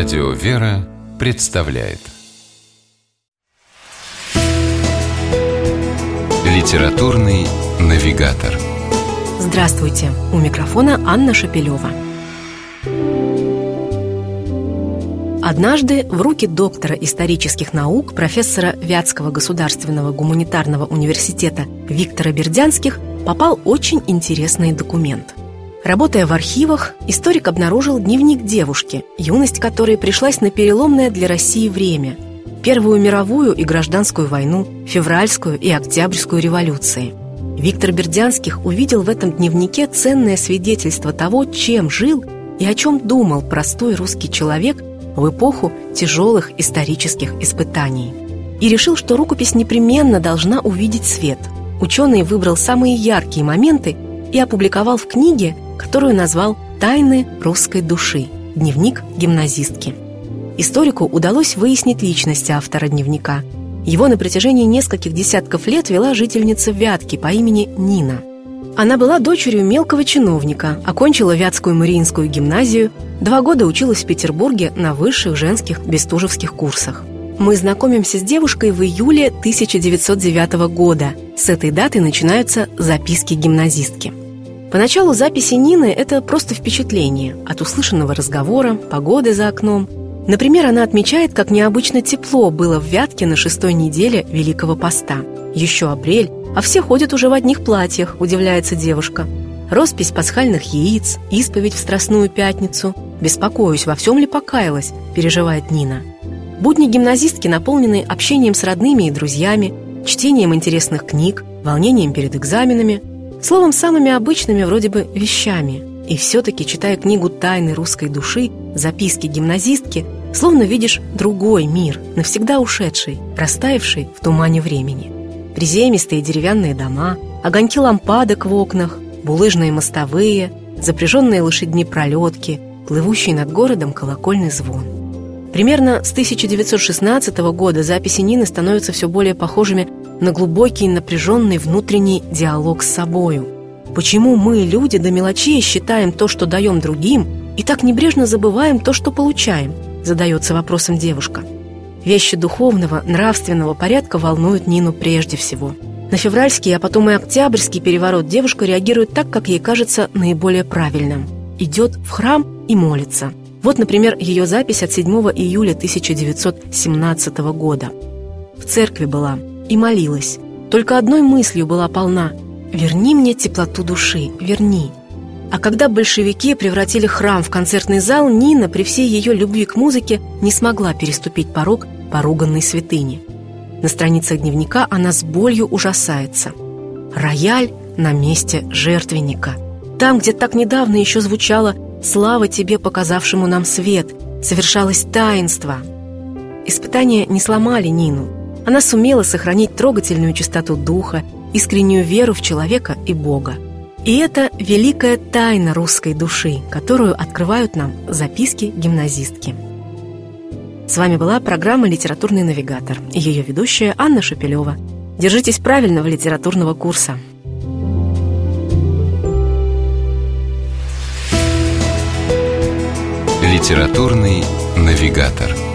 Радио «Вера» представляет Литературный навигатор Здравствуйте! У микрофона Анна Шапилева. Однажды в руки доктора исторических наук, профессора Вятского государственного гуманитарного университета Виктора Бердянских попал очень интересный документ – Работая в архивах, историк обнаружил дневник девушки, юность которой пришлась на переломное для России время – Первую мировую и гражданскую войну, февральскую и октябрьскую революции. Виктор Бердянских увидел в этом дневнике ценное свидетельство того, чем жил и о чем думал простой русский человек в эпоху тяжелых исторических испытаний. И решил, что рукопись непременно должна увидеть свет. Ученый выбрал самые яркие моменты и опубликовал в книге – которую назвал «Тайны русской души. Дневник гимназистки». Историку удалось выяснить личность автора дневника. Его на протяжении нескольких десятков лет вела жительница Вятки по имени Нина. Она была дочерью мелкого чиновника, окончила Вятскую Мариинскую гимназию, два года училась в Петербурге на высших женских бестужевских курсах. Мы знакомимся с девушкой в июле 1909 года. С этой даты начинаются записки гимназистки. Поначалу записи Нины – это просто впечатление от услышанного разговора, погоды за окном. Например, она отмечает, как необычно тепло было в Вятке на шестой неделе Великого Поста. Еще апрель, а все ходят уже в одних платьях, удивляется девушка. Роспись пасхальных яиц, исповедь в Страстную Пятницу. «Беспокоюсь, во всем ли покаялась?» – переживает Нина. Будни гимназистки наполнены общением с родными и друзьями, чтением интересных книг, волнением перед экзаменами – Словом, самыми обычными вроде бы вещами. И все-таки, читая книгу «Тайны русской души», записки гимназистки, словно видишь другой мир, навсегда ушедший, растаявший в тумане времени. Приземистые деревянные дома, огоньки лампадок в окнах, булыжные мостовые, запряженные лошадьми пролетки, плывущий над городом колокольный звон. Примерно с 1916 года записи Нины становятся все более похожими на глубокий напряженный внутренний диалог с собою. Почему мы, люди, до мелочей считаем то, что даем другим, и так небрежно забываем то, что получаем? Задается вопросом девушка. Вещи духовного, нравственного порядка волнуют Нину прежде всего. На февральский, а потом и октябрьский переворот девушка реагирует так, как ей кажется наиболее правильным. Идет в храм и молится. Вот, например, ее запись от 7 июля 1917 года. В церкви была, и молилась. Только одной мыслью была полна «Верни мне теплоту души, верни». А когда большевики превратили храм в концертный зал, Нина при всей ее любви к музыке не смогла переступить порог поруганной святыни. На страницах дневника она с болью ужасается. Рояль на месте жертвенника. Там, где так недавно еще звучало «Слава тебе, показавшему нам свет», совершалось таинство. Испытания не сломали Нину – она сумела сохранить трогательную чистоту духа, искреннюю веру в человека и Бога. И это великая тайна русской души, которую открывают нам записки гимназистки. С вами была программа «Литературный навигатор» и ее ведущая Анна Шапилева. Держитесь правильного литературного курса. «Литературный навигатор»